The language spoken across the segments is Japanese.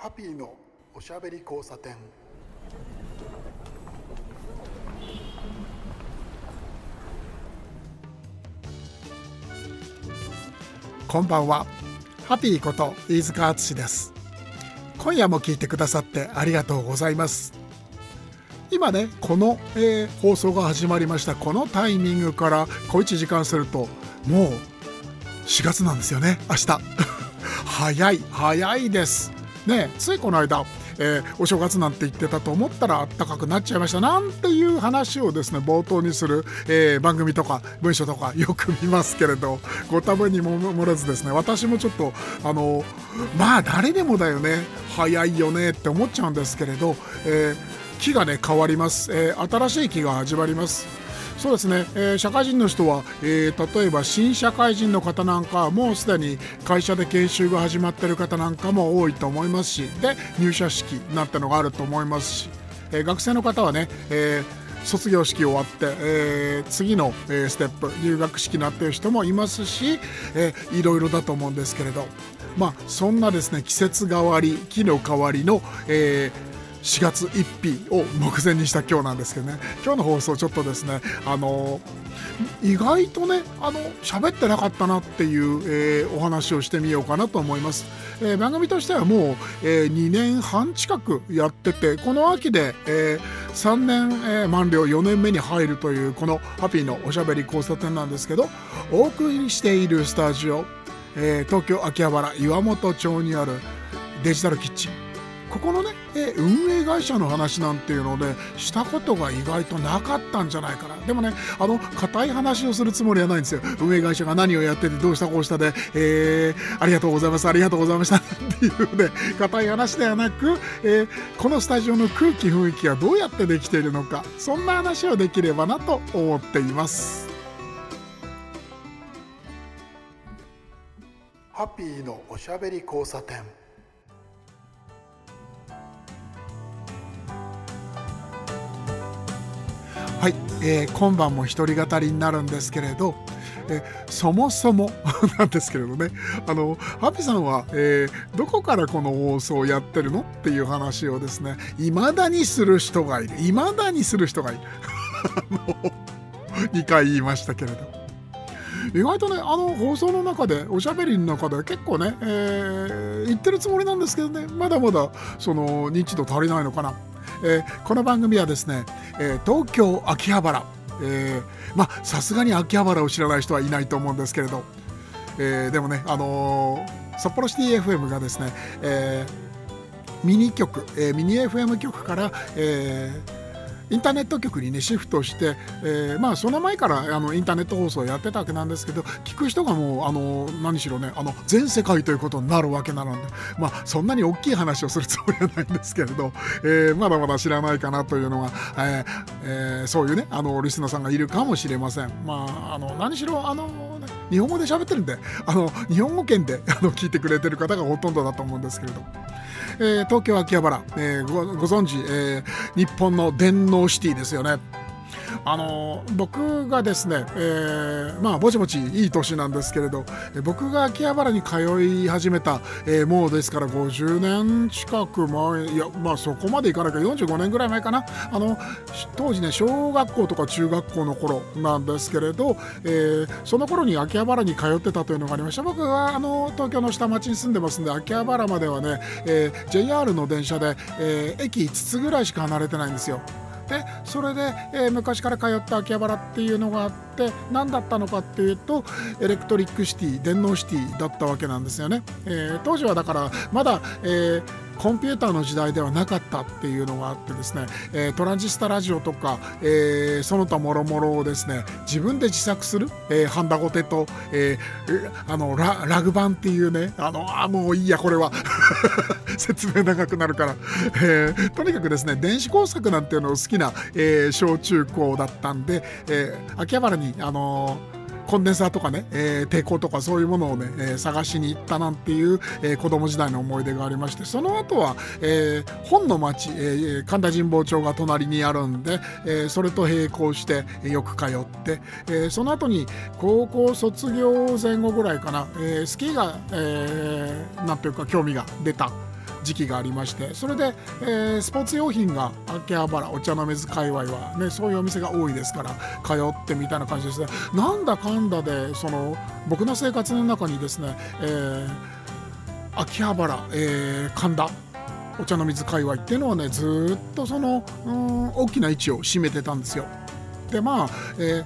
ハッピーのおしゃべり交差点。こんばんは。ハッピーこと飯塚敦です。今夜も聞いてくださってありがとうございます。今ねこの、えー、放送が始まりました。このタイミングから小1時間するともう4月なんですよね明日。早い早いです。ねついこの間えー、お正月なんて言ってたと思ったら暖かくなっちゃいましたなんていう話をですね冒頭にする、えー、番組とか文章とかよく見ますけれどご多分にも漏れずですね私もちょっとあのまあ誰でもだよね早いよねって思っちゃうんですけれど、えー、木がね変わります、え新しい木が始まります。そうですね、えー、社会人の人は、えー、例えば新社会人の方なんかもうすでに会社で研修が始まってる方なんかも多いと思いますしで入社式なんてのがあると思いますし、えー、学生の方はね、え卒業式終わって、え、次の、え、ステップ入学式になっている人もいますし、えー、いろいろだと思うんですけれど。まあそんなですね季節変わり木の変わりの、えー、4月1日を目前にした今日なんですけどね。今日の放送ちょっとですねあの意外とねあの喋ってなかったなっていう、えー、お話をしてみようかなと思います、えー、番組としてはもう、えー、2年半近くやっててこの秋で、え3年、え満了4年目に入るというこのハピーのおしゃべり交差点なんですけどお送りしているスタジオ、え東京秋葉原岩本町にあるデジタルキッチン。ここのね、え運営会社の話なんていうのでしたことが意外となかったんじゃないかな。でもねあの硬い話をするつもりはないんですよ。運営会社が何をやっててどうしたこうしたで、えー、ありがとうございますありがとうございましたっていうね硬い話ではなく、えー、このスタジオの空気雰囲気がどうやってできているのかそんな話をできればなと思っています。ハッピーのおしゃべり交差点。はい、えー、今晩も一人語りになるんですけれど、えそもそも なんですけれどね。あのハピさんは、えー、どこからこの放送をやってるのっていう話をですねいまだにする人がいる。いまだにする人がいる。2回言いましたけれど。意外とねあの放送の中でおしゃべりの中で結構ね、えー、言ってるつもりなんですけどね。まだまだその認知度足りないのかな。えー、この番組はですね、えー、東京秋葉原、えー、まあさすがに秋葉原を知らない人はいないと思うんですけれど、えー、でもね、あのー、札幌シティ FM がですね、えー、ミニ局、えー、ミニ FM 局から、えー、インターネット局にねシフトして、えー、まあその前からあのインターネット放送やってたわけなんですけど聞く人がもうあの何しろねあの全世界ということになるわけなのでまあそんなに大きい話をするつもりはないんですけれど、えー、まだまだ知らないかなというのが、えーえー、そういうねあのリスナーさんがいるかもしれません。まああの何しろあの日本語で喋ってるんであの日本語圏であの聞いてくれてる方がほとんどだと思うんですけれど。えー、東京秋葉原、えー、ごご存知、えー、日本の電脳シティですよね。あの僕がですね、えー、まあぼちぼちいい年なんですけれど僕が秋葉原に通い始めた、えー、もうですから50年近く前いやまあそこまでいかないか45年ぐらい前かなあの当時ね小学校とか中学校の頃なんですけれど、えー、その頃に秋葉原に通ってたというのがありました僕はあの東京の下町に住んでますんで秋葉原まではね、えー、JR の電車で、えー、駅5つぐらいしか離れてないんですよ。でそれで、えー、昔から通った秋葉原っていうのがあって何だったのかっていうとエレクトリックシティ電脳シティだったわけなんですよね、えー、当時はだからまだ、えーコンピューターの時代ではなかったっていうのがあってですね、えー、トランジスタラジオとか、えー、その他もろもろをですね自分で自作する、えー、ハンダゴテと、えー、あのララグ版っていうねあのあもういいやこれは。説明長くなるから、えー、とにかくですね電子工作なんていうのを好きな、えー、小中高だったんで、えー、秋葉原にあのーコンデンサーとかね、えー、抵抗とかそういうものをね、えー、探しに行ったなんていう、えー、子供時代の思い出がありましてその後は、えー、本の町、えー、神田神保町が隣にあるんで、えー、それと並行してよく通って、えー、その後に高校卒業前後ぐらいかな、えー、スキーが、えー、なんていうか興味が出た。時期がありましてそれで、えー、スポーツ用品が秋葉原お茶の水界隈は、ね、そういうお店が多いですから通ってみたいな感じですねなんだかんだでその僕の生活の中にですね、えー、秋葉原、えー、神田お茶の水界隈っていうのはねずっとそのうん大きな位置を占めてたんですよ。でまあ、えー、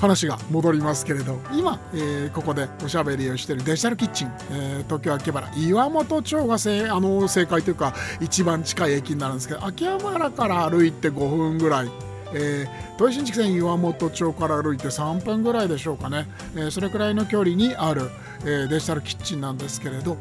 話が戻りますけれど今、えー、ここでおしゃべりをしているデジタルキッチン、えー、東京秋葉原岩本町がせあの正解というか一番近い駅になるんですけど秋葉原から歩いて5分ぐらい。えー、東新築線岩本町から歩いて3分ぐらいでしょうかね、えー、それくらいの距離にある、えー、デジタルキッチンなんですけれど、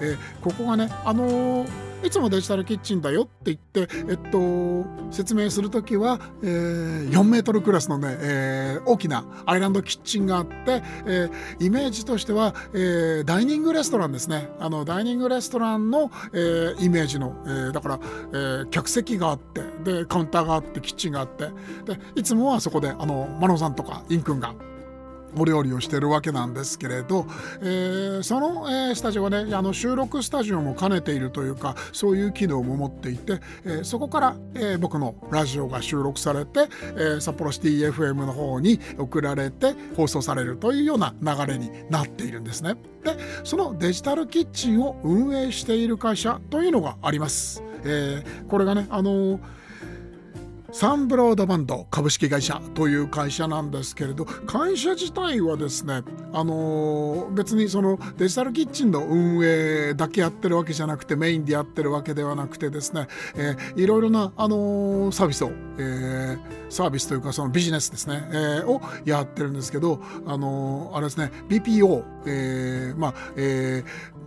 え、ここがねあのいつもデジタルキッチンだよって言って、えっと、説明する時は、えー、4メートルクラスのね、えー、大きなアイランドキッチンがあって、えー、イメージとしては、えー、ダイニングレストランですね。あのダイニングレストランの、えー、イメージの、えー、だから、えー、客席があってでカウンターがあってキッチンがあって。でいつもはそこであのマノさんとかインくんがお料理をしてるわけなんですけれど、えー、その、えー、スタジオはねあの収録スタジオも兼ねているというかそういう機能も持っていて、えー、そこから、え僕のラジオが収録されて、え札幌シティ FM の方に送られて放送されるというような流れになっているんですね。でそのデジタルキッチンを運営している会社というのがあります。えこれがねあのーサンブロードバンド株式会社という会社なんですけれど会社自体はですねあの、別にそのデジタルキッチンの運営だけやってるわけじゃなくてメインでやってるわけではなくてですね、えー、いろいろな、あのー、サービスを、えー、サービスというかそのビジネスですね、えー、をやってるんですけど、あの、あれですね BPO、えー、まあ、えー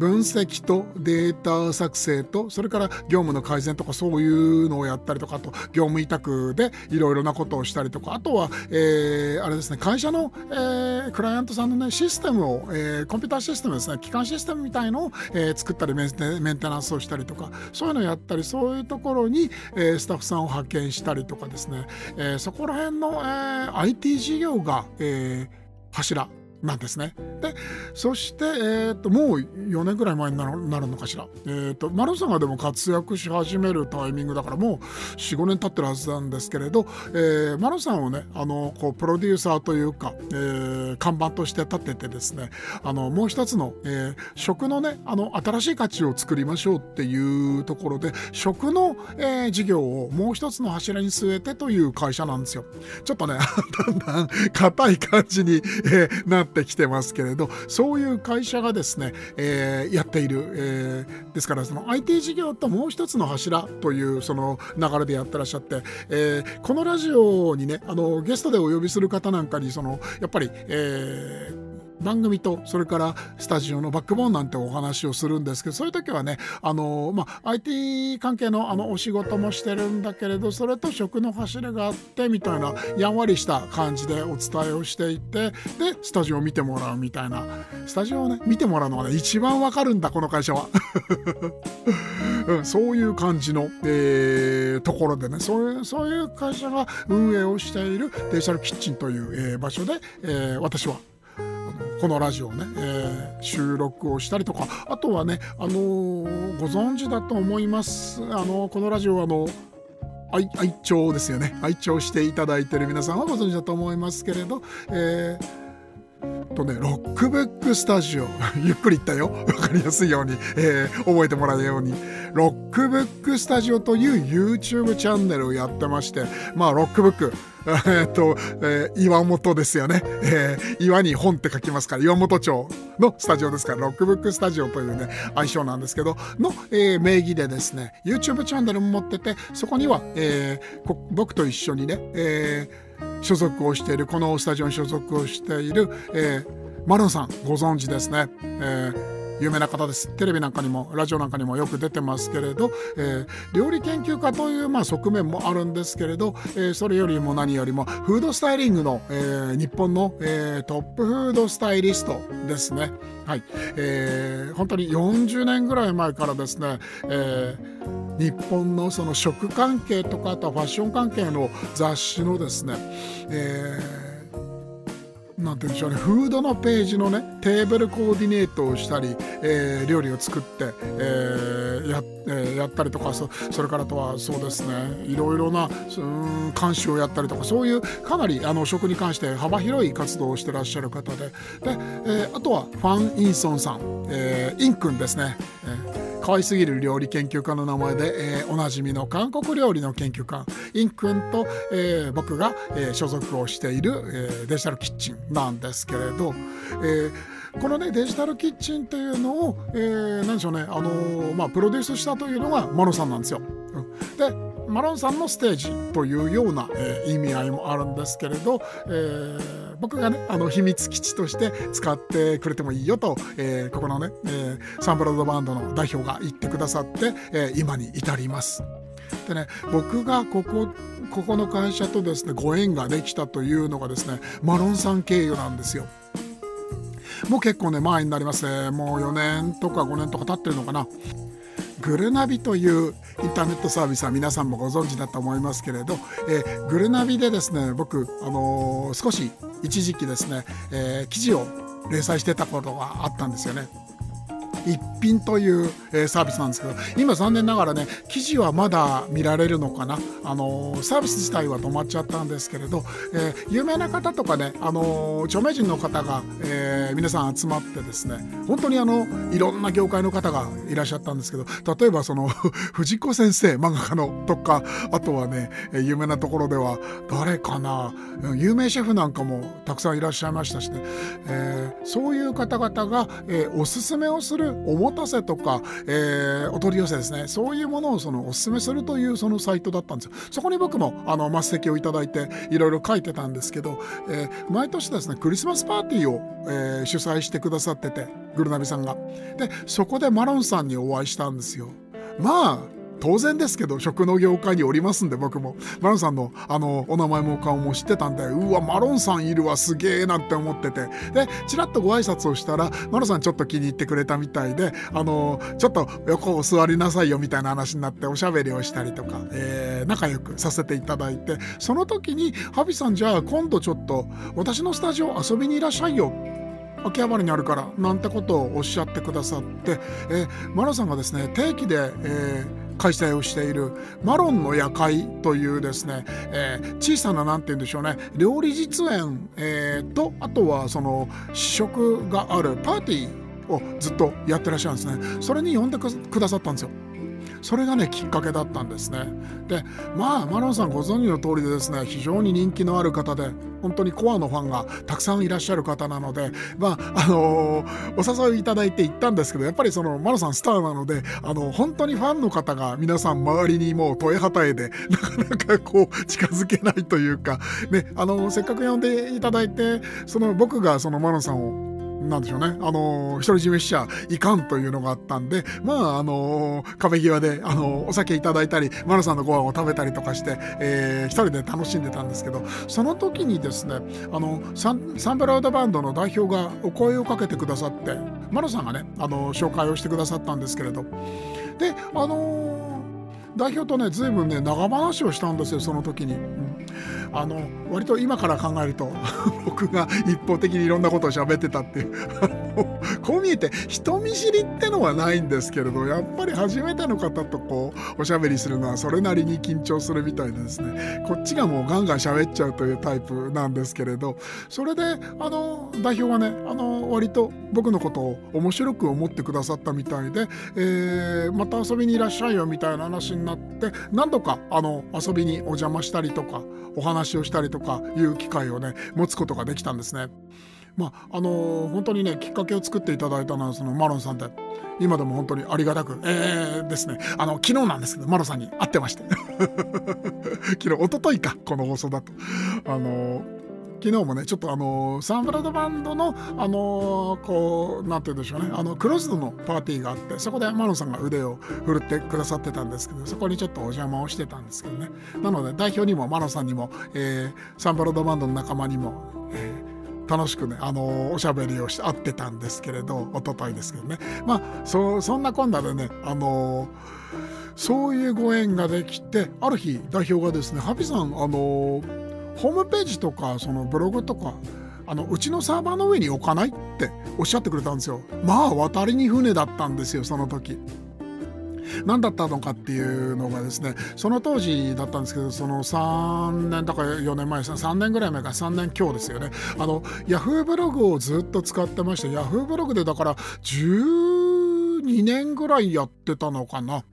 分析とデータ作成とそれから業務の改善とかそういうのをやったりとかあと業務委託でいろいろなことをしたりとかあとは、えー、あれですね会社の、えー、クライアントさんのねシステムを、えー、コンピューターシステムですね基幹システムみたいのを、えー、作ったりメンテメンテナンスをしたりとかそういうのをやったりそういうところに、えー、スタッフさんを派遣したりとかですね、えー、そこら辺の、えー、IT 事業が、えー、柱なんですね。でそして、えーと、もう4年ぐらい前になるのかしら、えーと、マロさんがでも活躍し始めるタイミングだからもう45年経ってるはずなんですけれど、えー、マロさんをねあのこうプロデューサーというか、えー、看板として立ててですねあのもう一つの、えー、食のねあの新しい価値を作りましょうっていうところで食の、えー、事業をもう一つの柱に据えてという会社なんですよ。ちょっとね だんだん硬い感じに、えー、なってきてますけれどそういう会社がですね、えー、やっている、えー、ですからその IT 事業ともう一つの柱というその流れでやってらっしゃって、えー、このラジオにねあのゲストでお呼びする方なんかにそのやっぱり、えー番組とそれからスタジオのバックボーンなんてお話をするんですけどそういう時はねあの、まあ、IT 関係のあのお仕事もしてるんだけれどそれと食の柱があってみたいなやんわりした感じでお伝えをしていてでスタジオを見てもらうみたいな。スタジオをね見てもらうのがね一番わかるんだこの会社は、うん、そういう感じの、えー、ところでねそういうそういう会社が運営をしているデジタルキッチンという、えー、場所で、えー、私はこのラジオね、えー、収録をしたりとかあとはね、あのー、ご存知だと思います、あのー、このラジオはあの愛愛聴ですよね。愛聴していただいてる皆さんはご存知だと思いますけれど、えー、とね、ロックブックスタジオ。ゆっくり言ったよ。分かりやすいように、えー、覚えてもらえるように。ロックブックスタジオという YouTube チャンネルをやってましてまあロックブック。えっと、えー、岩本ですよね、えー、岩に本って書きますから岩本町のスタジオですからロックブックスタジオというね愛称なんですけどの、えー、名義でですね YouTube チャンネルも持っててそこには、えー、僕と一緒にね、えー、所属をしているこのスタジオに所属をしている、えー、マロンさんご存知ですね、えー有名な方ですテレビなんかにもラジオなんかにもよく出てますけれど、えー、料理研究家というまあ側面もあるんですけれど、えー、それよりも何よりもフードスタイリングの、えー、日本の、えー、トップフードスタイリストですね。はいえー、本当に40年ぐらい前からですね、えー、日本のその食関係とかあとはファッション関係の雑誌のですね、えーなんて言うんでしょうね。フードのページのねテーブルコーディネートをしたり、えー、料理を作って、えー、やえー、やったりとかそれからとはそうですね。いろいろな監修をやったりとかそういうかなりあの食に関して幅広い活動をしてらっしゃる方で。で、えー、あとはファン・インソンさん、えー、イン君ですね。えー可愛すぎる料理研究家の名前で、えー、おなじみの韓国料理の研究家イン君と、えー、僕が、えー、所属をしている、えー、デジタルキッチンなんですけれど、えーこのねデジタルキッチンっていうのを、えー、何でしょうねあのー、まあプロデュースしたというのがマロンさんなんですよ。うんでマロンさんのステージというような、えー、意味合いもあるんですけれど、えー、僕がねあの秘密基地として使ってくれてもいいよと、えー、ここのね、えー、サンブラッドバンドの代表が言ってくださって、えー、今に至ります。でね僕がここここの会社とですねご縁ができたというのがですねマロンさん経由なんですよ。もう結構ね前になりますねもう4年とか5年とか経ってるのかな。グルナビというインターネットサービスは皆さんもご存知だと思いますけれど、えー、グルナビでですね僕、あのー、少し一時期ですね、えー、記事を連載してたことがあったんですよね。一品という、えー、サービスなんですけど今残念ながらね記事はまだ見られるのかな。あのー、サービス自体は止まっちゃったんですけれど、えー、有名な方とかねあの著名人の方が、え皆さん集まってですね本当にあのいろんな業界の方がいらっしゃったんですけど例えばその 藤子先生漫画家のとかあとはね有名なところでは誰かな有名シェフなんかもたくさんいらっしゃいましたしね、えそういう方々が、えおすすめをするおもたせとか、えー、お取り寄せですね。そういうものをそのおすすめするというそのサイトだったんですよ。そこに僕もあの末席をいただいていろいろ書いてたんですけど、えー、毎年ですねクリスマスパーティーを、えー、主催してくださっててグルナビさんが。でそこでマロンさんにお会いしたんですよ。まあ当然ですけど食の業界におりますんで僕も。マロンさんのあのお名前も顔も知ってたんでうわマロンさんいるわすげえなんて思ってて。でちらっとご挨拶をしたらマロンさんちょっと気に入ってくれたみたいであのちょっと横を座りなさいよみたいな話になっておしゃべりをしたりとか、えー、仲良くさせていただいて。その時に「ハビさんじゃあ今度ちょっと私のスタジオ遊びにいらっしゃいよ」秋葉原にあるからなんてことをおっしゃってくださって、えー、マロさんがですね定期で、えー開催をしているマロンの夜会というですね、えー、小さな何て言うんでしょうね料理実演、えー、とあとはその試食があるパーティーをずっとやってらっしゃるんですね。それに呼んでくださったんですよ。それがねきっかけだったんですね。でまあマロンさんご存知の通りでですね非常に人気のある方で本当にコアのファンがたくさんいらっしゃる方なのでまああのー、お誘いいただいて行ったんですけどやっぱりそのマロさんスターなのであの本当にファンの方が皆さん周りにもう問えはたえでなかなかこう近づけないというかねあのせっかく呼んでいただいてその僕がそのマロンさんをなんでしょうね、あの独り占めしちゃいかんというのがあったんで、まあ、あの壁際で、あのお酒いただいたり、マルさんのご飯を食べたりとかして、えー、一人で楽しんでたんですけど、その時にですね、あの、サンサンブラウドバンドの代表がお声をかけてくださって、マルさんがね、あの紹介をしてくださったんですけれど、で、あの代表とね、ずいぶんね、長話をしたんですよ、その時に。うんあの割と今から考えると 僕が一方的にいろんなことを喋ってたっていうこう見えて人見知りってのはないんですけれどやっぱり初めての方とこうおしゃべりするのはそれなりに緊張するみたいでですねこっちがもうガンガン喋っちゃうというタイプなんですけれどそれであの代表がねあの割と僕のことを面白く思ってくださったみたいで、えー、また遊びにいらっしゃいよみたいな話になって何度かあの遊びにお邪魔したりとかお話をしたりとかいう機会をね持つことができたんですね。まああの、本当にねきっかけを作っていただいたのはそのマロンさんで今でも本当にありがたく、えー、ですね。あの昨日なんですけどマロンさんに会ってまして。昨日一昨日かこの放送だと。あの昨日もねちょっとあのサンフラドバンドのあのこうなんて言うんでしょうね。あのクローズドのパーティーがあってそこでマロンさんが腕を振るってくださってたんですけどそこにちょっとお邪魔をしてたんですけどね。なので代表にもマロンさんにも、えー、サンフラドバンドの仲間にも、えー、楽しくね、あのおしゃべりをして会ってたんですけれど一昨日ですけどね。まあそそんなこんなでねあのそういうご縁ができてある日代表がですね「ハピさんあのホームページとかそのブログとかあのうちのサーバーの上に置かないっておっしゃってくれたんですよ。まあ渡りに船だったんですよその時。何だったのかっていうのがですねその当時だったんですけどその3年だから4年前です3年ぐらい前か3年強ですよね。あのヤフーブログをずっと使ってましてヤフーブログでだから12年ぐらいやってたのかな。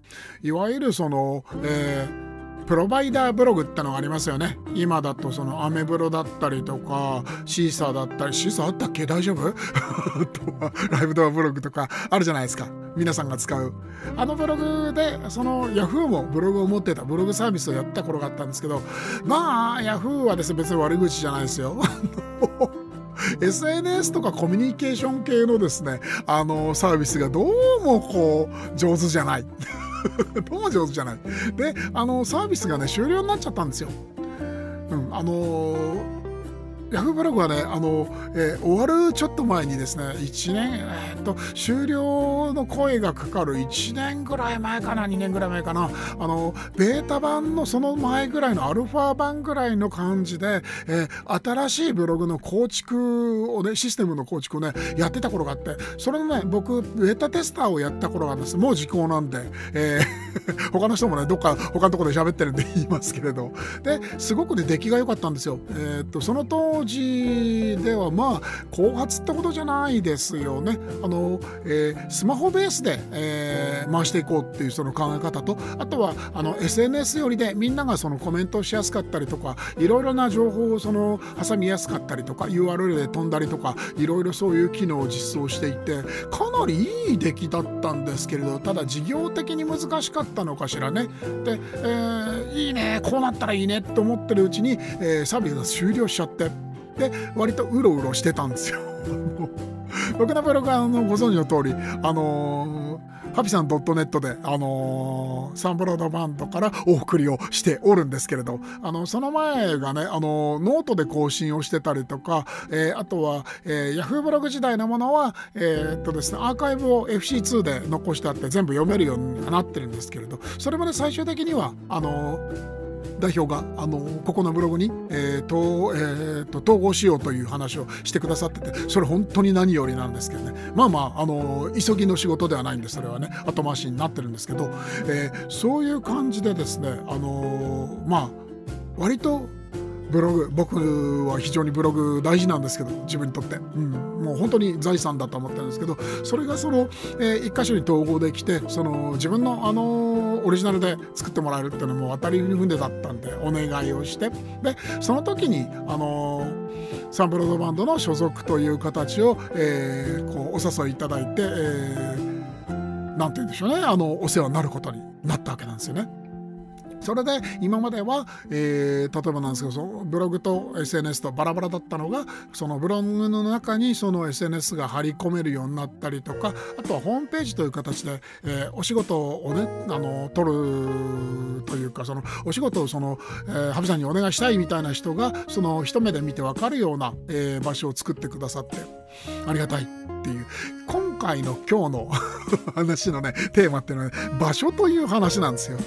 いわゆるそのえープロバイダーブログってのがありますよね。今だとそのアメブロだったりとかシーサーだったりシーサーあったっけ？大丈夫？とはライブドアブログとかあるじゃないですか。皆さんが使う。あのブログでその Yahoo もブログを持ってたブログサービスをやった頃があったんですけどまあ Yahoo はですね別に悪口じゃないですよ。SNS とかコミュニケーション系のですねあのサービスがどうもこう上手じゃない。どうも上手じゃない。で、あの、サービスがね、終了になっちゃったんですよ。うん、あのーヤフーブログはね、あの、えー、終わるちょっと前にですね、1年、えー、っと、終了の声がかかる1年ぐらい前かな、2年ぐらい前かな、あの、ベータ版のその前ぐらいのアルファ版ぐらいの感じで、えー、新しいブログの構築をね、システムの構築をね、やってた頃があって、それのね、僕、ベータテスターをやった頃があるんです。もう時効なんで、えー、他の人もね、どっか他のところで喋ってるんで言いますけれど、で、すごくね、出来が良かったんですよ。えっと、その当当時ではまあ後発ってことじゃないですよね。あの、えー、スマホベースで、えー、回していこうっていうその考え方とあとはあの SNS よりでみんながそのコメントしやすかったりとかいろいろな情報をその挟みやすかったりとか URL で飛んだりとかいろいろそういう機能を実装していてかなりいい出来だったんですけれどただ事業的に難しかったのかしらね。で、えー、いいねこうなったらいいねと思ってるうちに、えー、サービスが終了しちゃって。で割とうろうろしてたんですよ。僕のブログはあのご存知の通りあのー、ハピさん .net で、あのー、サンブロードバンドからお送りをしておるんですけれど、あの、その前がね、あのー、ノートで更新をしてたりとか、えー、あとは、えー、ヤフーブログ時代のものは、えー、っとですね、アーカイブを FC2 で残してあって全部読めるようになってるんですけれど、それまで最終的には、あのー代表があのここのブログに、えーとえーと、統合しようという話をしてくださっててそれ本当に何よりなんですけどね。まあまああの急ぎの仕事ではないんでそれはね。後回しになってるんですけど、えー、そういう感じでですねあのまあ割とブログ僕は非常にブログ大事なんですけど自分にとって、うん、もう本当に財産だと思ってるんですけどそれがその、えー、一箇所に統合できてその自分のあのオリジナルで作ってもらえるっていうのも当たり船だったんでお願いをしてでその時にあのサンブロードバンドの所属という形を、えー、こうお誘いいただいて、えー、て言うんでしょうねあのお世話になることになったわけなんですよね。それで今までは、えー、例えばなんですけどそのブログと SNS とバラバラだったのがそのブログの中にその SNS が貼り込めるようになったりとかあとはホームページという形で、えー、お仕事をねあの取るというかそのお仕事をその、えー、ハビさんにお願いしたいみたいな人がその一目で見て分かるような、えー、場所を作ってくださってありがたいっていう。今回の今日の 話のねテーマっていうのは、ね、場所という話なんですよ。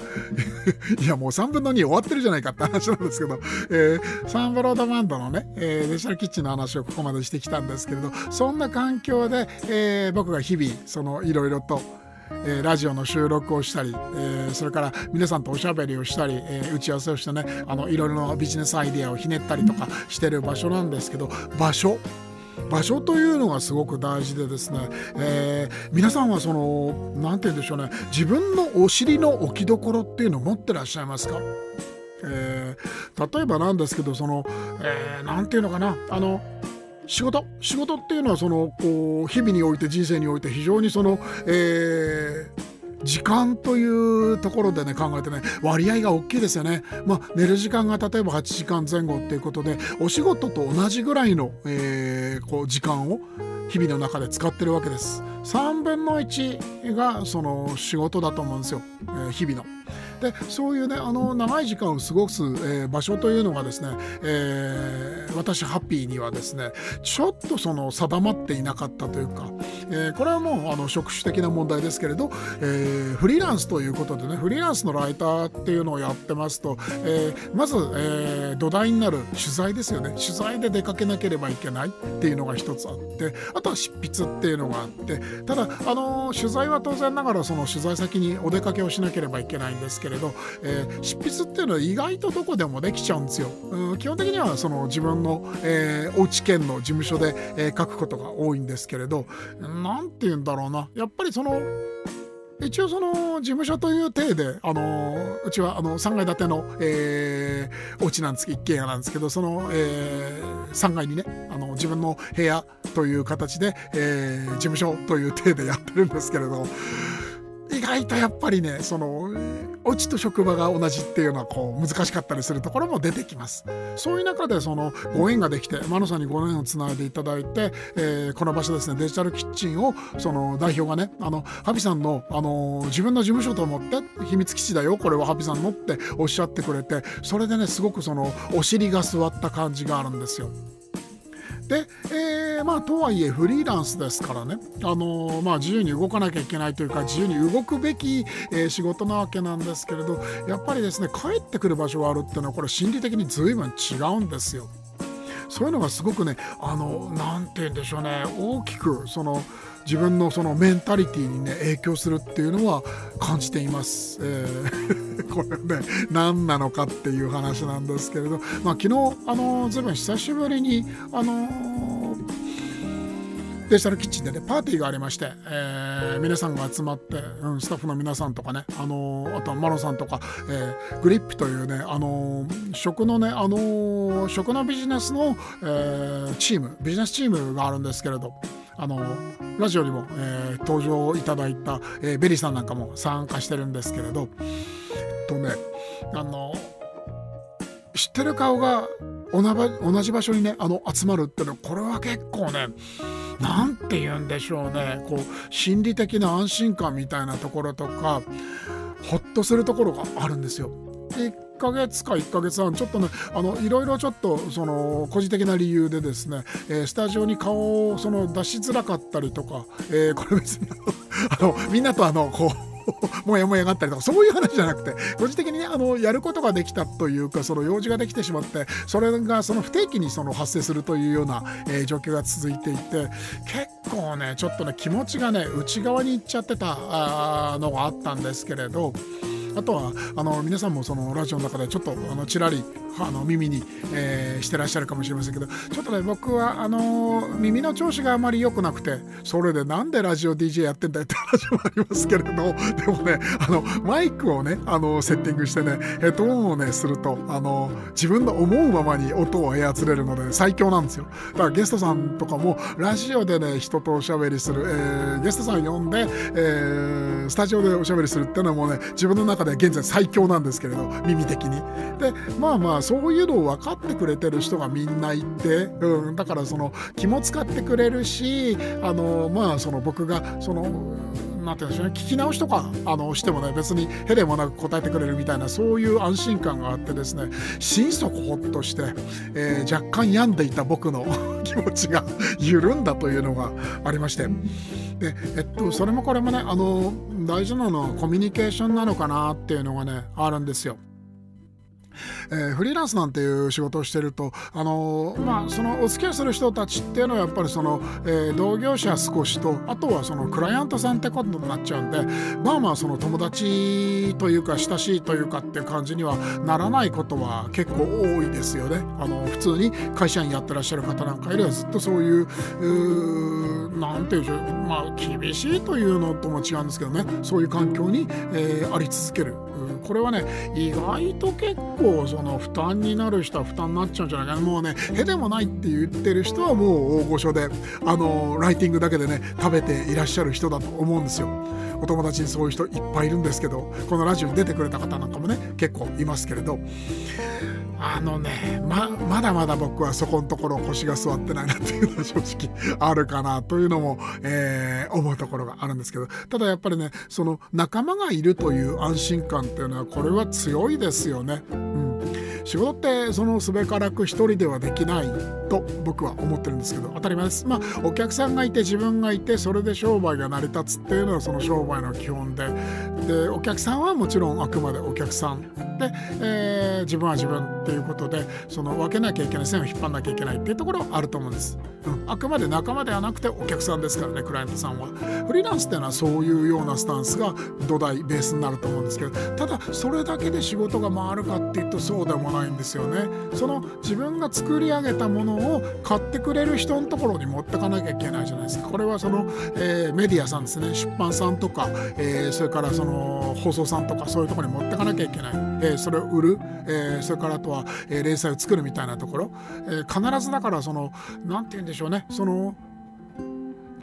いやもう3分の2終わってるじゃないかって話なんですけど、えー、サンブロードバンドのね、えー、デジタルキッチンの話をここまでしてきたんですけれどそんな環境で、えー、僕が日々そのいろいろとえー、ラジオの収録をしたり、えー、それから皆さんとおしゃべりをしたり、えー、打ち合わせをしてねあのいろいろなビジネスアイデアをひねったりとかしてる場所なんですけど場所場所というのがすごく大事でですね、えー、皆さんはその何て言うんでしょうね自分のお尻の置きどころっていうのを持ってらっしゃいますか？えー、例えばなんですけどその何、えー、て言うのかなあの仕事？仕事っていうのはそのこう日々において人生において非常にその、えー、時間というところでね考えてね割合が大きいですよね。まあ、寝る時間が例えば8時間前後っていうことでお仕事と同じぐらいの、えー、こう時間を日々の中で使ってるわけです。3分の1がその仕事だと思うんですよ、えー、日々の。でそういうねあの長い時間を過ごす、えー、場所というのがですね、えー、私ハッピーにはですねちょっとその定まっていなかったというか、えー、これはもうあの職種的な問題ですけれど、えー、フリーランスということでねフリーランスのライターっていうのをやってますと、えー、まず、えー、土台になる取材ですよね。取材で出かけなければいけないっていうのが一つあってあとは執筆っていうのがあってただあの取材は当然ながらその取材先にお出かけをしなければいけない。んですけれど、えー、執筆っていうのは意外とどこでもできちゃうんですよ。うん、基本的にはその自分の、えー、おうち県の事務所で、えー、書くことが多いんですけれど何て言うんだろうなやっぱりその一応その事務所という体で、あのうちはあの3階建ての、えー、お家なんですけど一軒家なんですけどその、えー、3階にねあの自分の部屋という形で、えー、事務所という体でやってるんですけれど意外とやっぱりねそのお家と職場が同じっていうのはこう難しかったりするところも出てきますそういう中でそのご縁ができてマノさんにご縁をつないでいただいて、えー、この場所ですねデジタルキッチンをその代表がねあのハビさんの、あの自分の事務所と思って秘密基地だよこれはハビさんのっておっしゃってくれてそれでねすごくそのお尻が座った感じがあるんですよ。で、えー、まあとはいえフリーランスですからね、あのー、まあ、自由に動かなきゃいけないというか自由に動くべき、えー、仕事なわけなんですけれどやっぱりですね帰ってくる場所があるっていうのはこれ心理的に随分違うんですよ。そういうのがすごくねあの何て言うんでしょうね大きくその自分のそのメンタリティーにね影響するっていうのは感じています。えー、これね何なのかっていう話なんですけれど、まあ、昨日あのずいぶん久しぶりにあのデジタルキッチンでねパーティーがありまして、えー、皆さんが集まって、うん、スタッフの皆さんとかね、あのー、あとはマロンさんとか、えー、グリップというね、あのー、食のね、あの食のビジネスの、えチームビジネスチームがあるんですけれどあのラジオにも、えー、登場いただいた、えー、ベリーさんなんかも参加してるんですけれどえっとねあの知ってる顔が同じ場所にねあの集まるっていうのはこれは結構ね何て言うんでしょうねこう心理的な安心感みたいなところとかほっとするところがあるんですよ。でヶ月か1ヶ月半ちょっとねあのいろいろちょっとその個人的な理由でですね、えー、スタジオに顔をその出しづらかったりとか、えー、これ別にあのみんなとあのこう もやもやがあったりとかそういう話じゃなくて個人的にねあのやることができたというかその用事ができてしまってそれがその不定期にその発生するというような、えー、状況が続いていて結構ねちょっとね気持ちがね内側に行っちゃってたのがあったんですけれど。あとはあの皆さんもそのラジオの中でちょっとあのちらりあの耳に、えー、してらっしゃるかもしれませんけどちょっとね僕はあの耳の調子があまり良くなくてそれでなんでラジオ DJ やってんだよって話もありますけれど でもねあのマイクをねあのセッティングしてねヘッドホンをねするとあの自分の思うままに音を操れるので最強なんですよ。だからゲストさんとかもラジオでね人とおしゃべりする、えー、ゲストさん呼んで、えー、スタジオでおしゃべりするっていうのはもうね自分の中で現在最強なんですけれど耳的に。でまあまあそういうのを分かってくれてる人がみんないて、うん、だからその気も使ってくれるしあのまあその僕がそのなんて言うんでしょうね聞き直しとかあのしてもね別にへでもなく答えてくれるみたいなそういう安心感があってですね心底ほっとして、えー、若干病んでいた僕の 気持ちが緩んだというのがありましてで、えっと、それもこれもねあの大事なのはコミュニケーションなのかなっていうのがねあるんですよ。えー、フリーランスなんていう仕事をしてると、あのー、まあ、そのお付き合いする人たちっていうのはやっぱりその、えー、同業者少しとあとはそのクライアントさんってことになっちゃうんでまあまあその友達というか親しいというかっていう感じにはならないことは結構多いですよね。あの普通に会社員やってらっしゃる方なんかよりはずっとそういう何て言うんでしょうまあ厳しいというのとも違うんですけどねそういう環境に、えー、あり続ける。これはね意外と結構その負担になる人は負担になっちゃうんじゃないかなもうねへでもないって言ってる人はもう大御所であのライティングだけでね食べていらっしゃる人だと思うんですよ。お友達にそういう人いっぱいいるんですけどこのラジオに出てくれた方なんかもね結構いますけれどあのねままだまだ僕はそこのところ腰が座ってないなっていうのは正直 あるかなというのも、えー、思うところがあるんですけど。ただやっぱりねその仲間がいるという安心感っていうのはこれは強いですよね。うん。仕事ってそのすべからく一人ではできない。と僕は思ってるんですけど当たり前です。まあお客さんがいて自分がいてそれで商売が成り立つっていうのはその商売の基本で。でお客さんはもちろんあくまでお客さん。で、えー、自分は自分っていうことでその分けなきゃいけない線を引っ張らなきゃいけないっていうところはあると思うんです、うん、あくまで仲間ではなくてお客さんですからねクライアントさんは。フリーランスっていうのはそういうようなスタンスが土台ベースになると思うんですけど。ただそれだけで仕事が回るかっていうとそうでもないんですよね。その自分が作り上げたものを買ってくれる人のところに持ってかなきゃいけないじゃないですか。これはその、えー、メディアさんですね。出版さんとか、えー、それからその放送さんとかそういうところに持ってかなきゃいけない、えー、それを売る、えそれからあとは、え連載を作るみたいなところ、え必ずだからその何て言うんでしょうね。その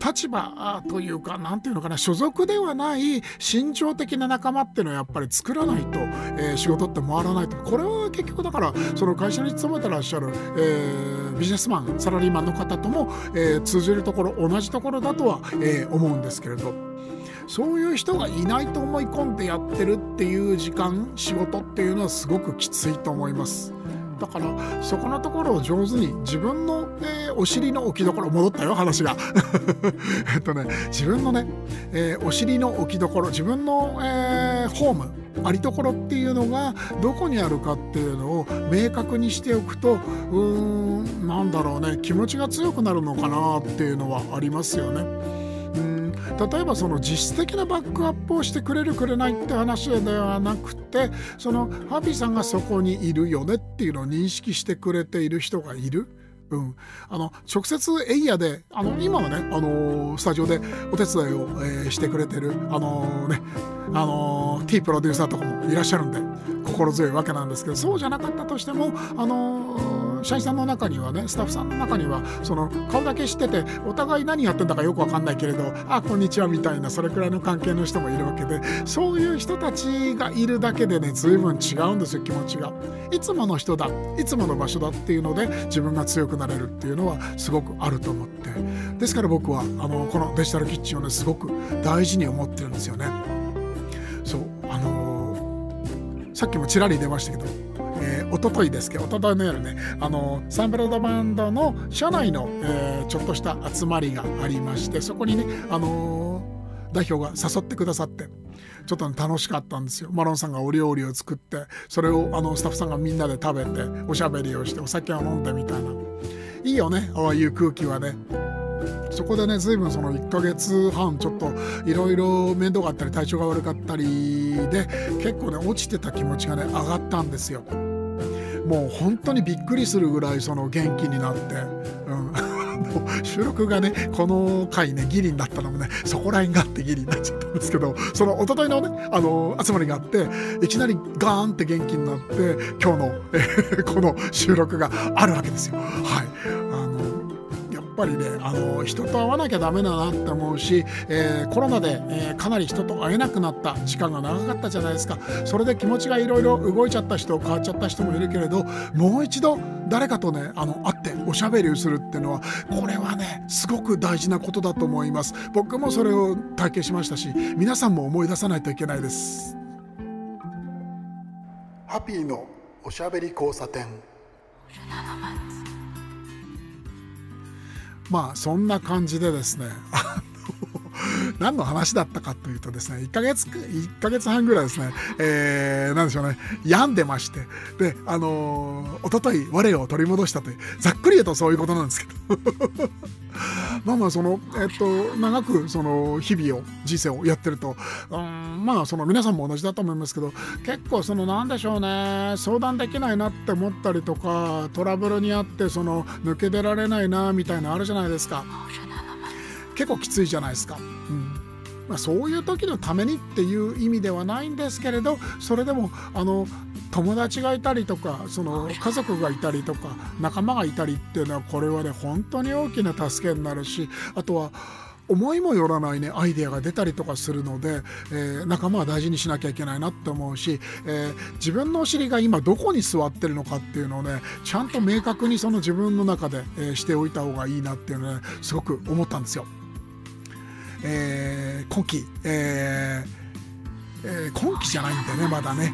立場というか何て言うのかな所属ではない心情的な仲間っていうのはやっぱり作らないと、えー、仕事って回らないとこれは結局だからその会社に勤めてらっしゃる、えー、ビジネスマンサラリーマンの方とも、えー、通じるところ同じところだとは、え思うんですけれど。そういう人がいないと思い込んでやってるっていう時間仕事っていうのはすごくきついと思います。だからそこのところを上手に自分の、えー、お尻の置きどころ戻ったよ話が えっとね自分のね、えー、お尻の置きどころ自分の、えー、ホームありところっていうのがどこにあるかっていうのを明確にしておくとうーんなんだろうね気持ちが強くなるのかなっていうのはありますよね。例えばその実質的なバックアップをしてくれるくれないって話ではなくてそのハッピーさんがそこにいるよねっていうのを認識してくれている人がいる。うん、あの直接エイヤであの今はね、あのスタジオでお手伝いを、えー、してくれてる、あのねあの T プロデューサーとかもいらっしゃるんで心強いわけなんですけどそうじゃなかったとしても、あの社員さんの中にはねスタッフさんの中にはその顔だけ知っててお互い何やってんだかよく分かんないけれどあこんにちはみたいなそれくらいの関係の人もいるわけでそういう人たちがいるだけでね随分違うんですよ気持ちが。いつもの人だいつもの場所だっていうので自分が強くなれるっていうのはすごくあると思ってですから僕はあのこのデジタルキッチンをねすごく大事に思ってるんですよね。そうあのー、さっきもちらり出ましたけどえー、一昨日ですけど一昨日の夜ねあのサンプロードバンドの社内の、えー、ちょっとした集まりがありましてそこにねあのー、代表が誘ってくださってちょっと、楽しかったんですよ。マロンさんがお料理を作ってそれをあのスタッフさんがみんなで食べておしゃべりをしてお酒を飲んでみたいな。いいよねああいう空気はね。そこでね随分その1ヶ月半ちょっといろいろ面倒があったり体調が悪かったりで結構ね落ちてた気持ちがね上がったんですよ。もう本当にびっくりするぐらいその元気になって、うん、収録がねこの回ねギリになったのもねそこら辺があってギリになっちゃったんですけどその一昨日のねあの集まりがあっていきなりガーンって元気になって今日の、えー、この収録があるわけですよ。はいあのぱりねあの人と会わなきゃダメだなって思うし、えー、コロナで、えー、かなり人と会えなくなった時間が長かったじゃないですか。それで気持ちがいろいろ動いちゃった人変わっちゃった人もいるけれどもう一度誰かとねあの会っておしゃべりをするっていうのはこれはねすごく大事なことだと思います。僕もそれを体験しましたし皆さんも思い出さないといけないです。ハッピーのおしゃべり交差点まあそんな感じでですね。何の話だったかというとですね1ヶ月1ヶ月半ぐらいですね、えー、なんでしょうね病んでましてであのー、一昨日我を取り戻したというざっくり言うとそういうことなんですけど まあまあそのえっと長くその日々を人生をやってるとうんまあその皆さんも同じだと思いますけど結構そのなんでしょうね相談できないなって思ったりとかトラブルにあってその抜け出られないなみたいなあるじゃないですか。結構きついじゃないですか。うんまあ、そういう時のためにっていう意味ではないんですけれどそれでもあの友達がいたりとかその家族がいたりとか仲間がいたりっていうのはこれはね本当に大きな助けになるしあとは思いもよらないねアイデアが出たりとかするので、えー、仲間は大事にしなきゃいけないなって思うし、えー、自分のお尻が今どこに座ってるのかっていうのをねちゃんと明確にその自分の中で、えー、しておいた方がいいなっていうのねすごく思ったんですよ。えー、今期、えーえー、今期じゃないんでねまだね。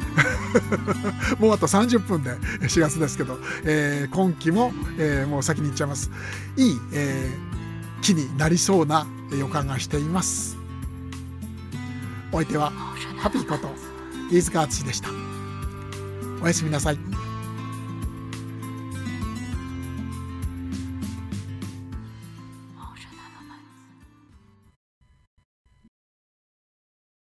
もうあと30分で4月ですけど、えー、今期も、えー、もう先に行っちゃいます。いい、えー、木になりそうな予感がしています。お相手はハピーこと飯塚敦でした。おやすみなさい。